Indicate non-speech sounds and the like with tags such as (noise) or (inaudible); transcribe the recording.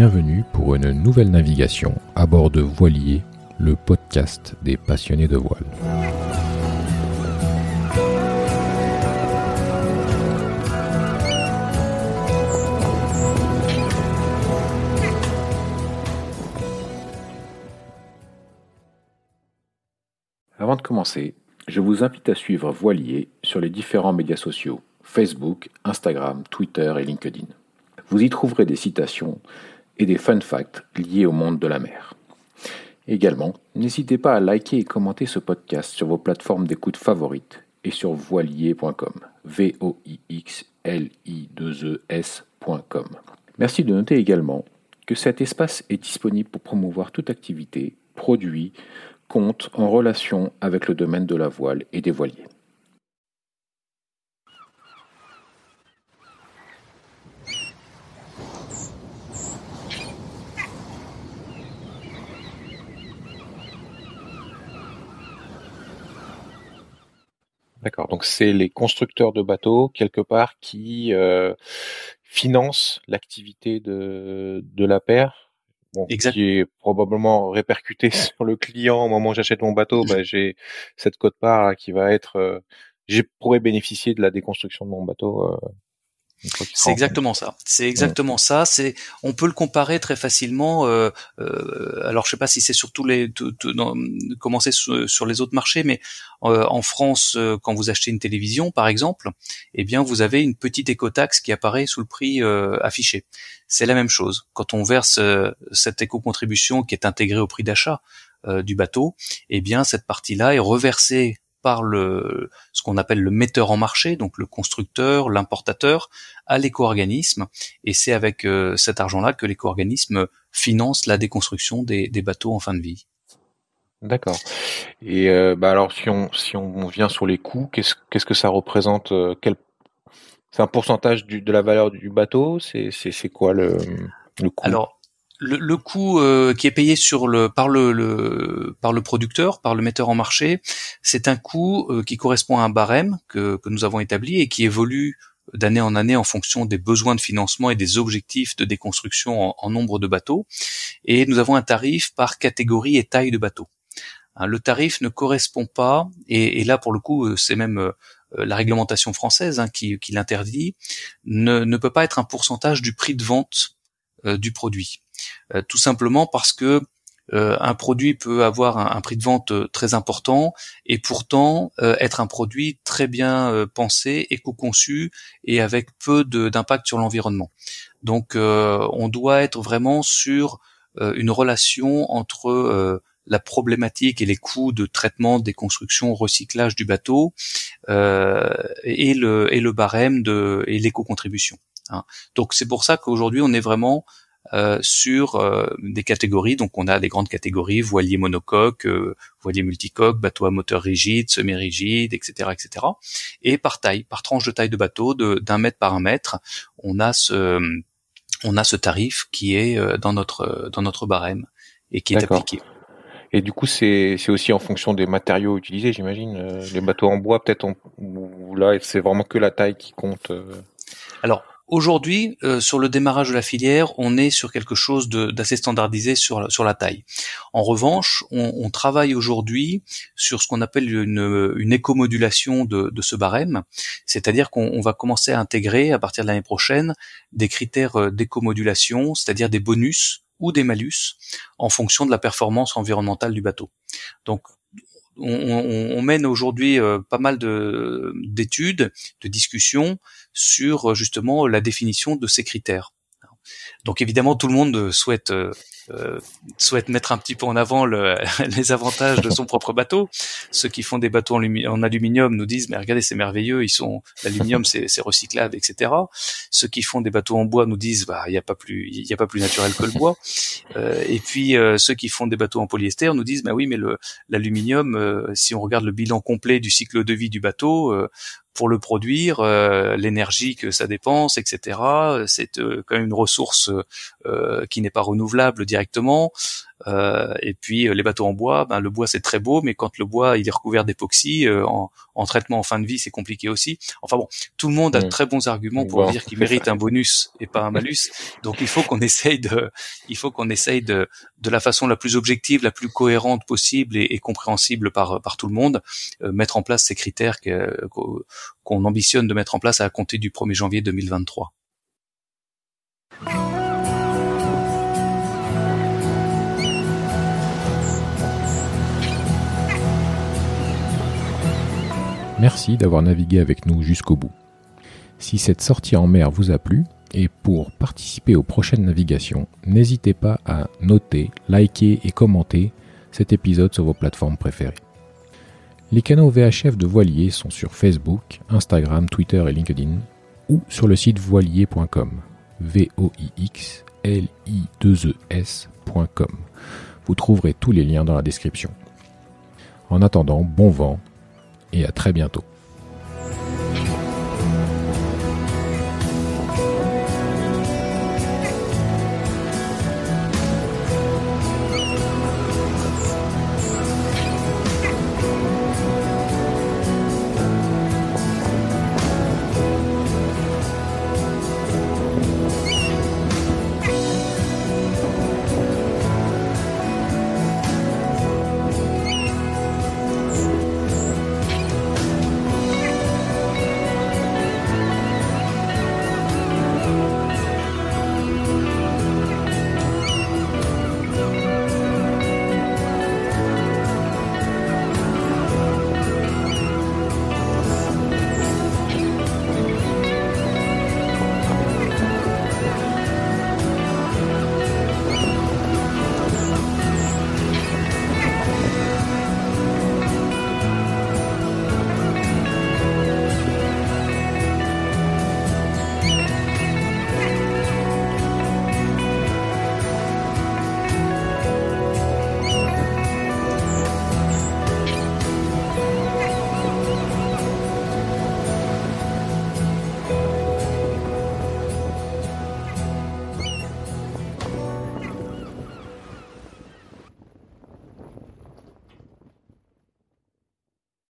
bienvenue pour une nouvelle navigation à bord de Voilier, le podcast des passionnés de voile. Avant de commencer, je vous invite à suivre Voilier sur les différents médias sociaux Facebook, Instagram, Twitter et LinkedIn. Vous y trouverez des citations et des fun facts liés au monde de la mer. Également, n'hésitez pas à liker et commenter ce podcast sur vos plateformes d'écoute favorites et sur voilier.com. v o i x l i 2 e. Merci de noter également que cet espace est disponible pour promouvoir toute activité, produit, compte en relation avec le domaine de la voile et des voiliers. D'accord, donc c'est les constructeurs de bateaux, quelque part, qui euh, financent l'activité de, de la paire, bon, qui est probablement répercuté (laughs) sur le client au moment où j'achète mon bateau. Bah, j'ai cette cote-part qui va être... Euh, j'ai pourrais bénéficier de la déconstruction de mon bateau euh, c'est exactement ça. C'est exactement ça. C'est, on peut le comparer très facilement. Euh, euh, alors, je sais pas si c'est surtout les, commencer sur, les autres marchés, mais euh, en France, euh, quand vous achetez une télévision, par exemple, eh bien, vous avez une petite écotaxe qui apparaît sous le prix euh, affiché. C'est la même chose. Quand on verse cette éco-contribution qui est intégrée au prix d'achat du bateau, eh bien, cette partie-là est reversée par le ce qu'on appelle le metteur en marché, donc le constructeur, l'importateur, à l'éco-organisme. Et c'est avec euh, cet argent-là que l'éco-organisme finance la déconstruction des, des, bateaux en fin de vie. D'accord. Et euh, bah alors si on si on vient sur les coûts, qu'est-ce qu'est-ce que ça représente euh, quel c'est un pourcentage du, de la valeur du bateau? C'est c'est quoi le, le coût? Alors le, coût euh, qui est payé par le, producteur, par le metteur en marché, c'est un coût euh, qui correspond à un barème que, nous avons établi et qui évolue d'année en année en fonction des besoins de financement et des objectifs de déconstruction en, nombre de bateaux. Et nous avons un tarif par catégorie et taille de bateau. Hein, le tarif ne correspond pas, et, là pour le coup euh, c'est même la réglementation française hein, qui, l'interdit, ne peut pas être un pourcentage du prix de vente du produit. Euh, tout simplement parce que euh, un produit peut avoir un, prix de vente euh, très important et pourtant être un produit très bien pensé, éco-conçu et avec peu d'impact sur l'environnement. Donc on doit être vraiment sur une relation entre la problématique et les coûts de traitement, des constructions, recyclage du bateau et le barème et l'éco-contribution. Hein. Donc c'est pour ça qu'aujourd'hui on est vraiment euh, sur euh, des catégories. Donc on a des grandes catégories voilier monocoque, euh, voilier multicoque, bateau à moteur rigide, semi-rigide, etc., etc. Et par taille, par tranche de taille de bateau, d'un mètre par un mètre, on a ce on a ce tarif qui est dans notre dans notre barème et qui est appliqué. Et du coup, c'est aussi en fonction des matériaux utilisés, j'imagine. les bateaux en bois, peut-être, là, c'est vraiment que la taille qui compte. Alors, Aujourd'hui, euh, sur le démarrage de la filière, on est sur quelque chose d'assez standardisé sur, sur la taille. En revanche, on, travaille aujourd'hui sur ce qu'on appelle une, une écomodulation de, de ce barème, c'est-à-dire qu'on va commencer à intégrer à partir de l'année prochaine des critères euh, d'écomodulation, c'est-à-dire des bonus ou des malus en fonction de la performance environnementale du bateau. Donc on, mène aujourd'hui euh, pas mal d'études, de discussions sur justement la définition de ces critères. Donc évidemment, tout le monde souhaite euh, souhaite mettre un petit peu en avant le, (laughs) les avantages de son propre bateau. Ceux qui font des bateaux en, aluminium nous disent mais regardez c'est merveilleux, ils sont l'aluminium c'est, recyclable etc. Ceux qui font des bateaux en bois nous disent bah il n'y a pas plus il y a pas plus naturel que le bois. Euh, et puis euh, ceux qui font des bateaux en polyester nous disent bah oui mais l'aluminium euh, si on regarde le bilan complet du cycle de vie du bateau pour le produire, l'énergie que ça dépense, etc. C'est quand même une ressource qui n'est pas renouvelable directement. Euh, et puis euh, les bateaux en bois, ben, le bois c'est très beau, mais quand le bois il est recouvert d'époxy, euh, en, en, traitement en fin de vie c'est compliqué aussi. Enfin bon, tout le monde a de mm. très bons arguments pour dire qu'il mérite un (laughs) bonus et pas un malus. Donc il faut qu'on essaye de, il faut qu'on essaye de, de la façon la plus objective, la plus cohérente possible et, et compréhensible par par tout le monde, mettre en place ces critères qu'on ambitionne de mettre en place à compter du 1er janvier 2023. Merci d'avoir navigué avec nous jusqu'au bout. Si cette sortie en mer vous a plu, et pour participer aux prochaines navigations, n'hésitez pas à noter, liker et commenter cet épisode sur vos plateformes préférées. Les canaux VHF de Voilier sont sur Facebook, Instagram, Twitter et LinkedIn, ou sur le site voilier.com, v o i x l i 2 e. Vous trouverez tous les liens dans la description. En attendant, bon vent et à très bientôt.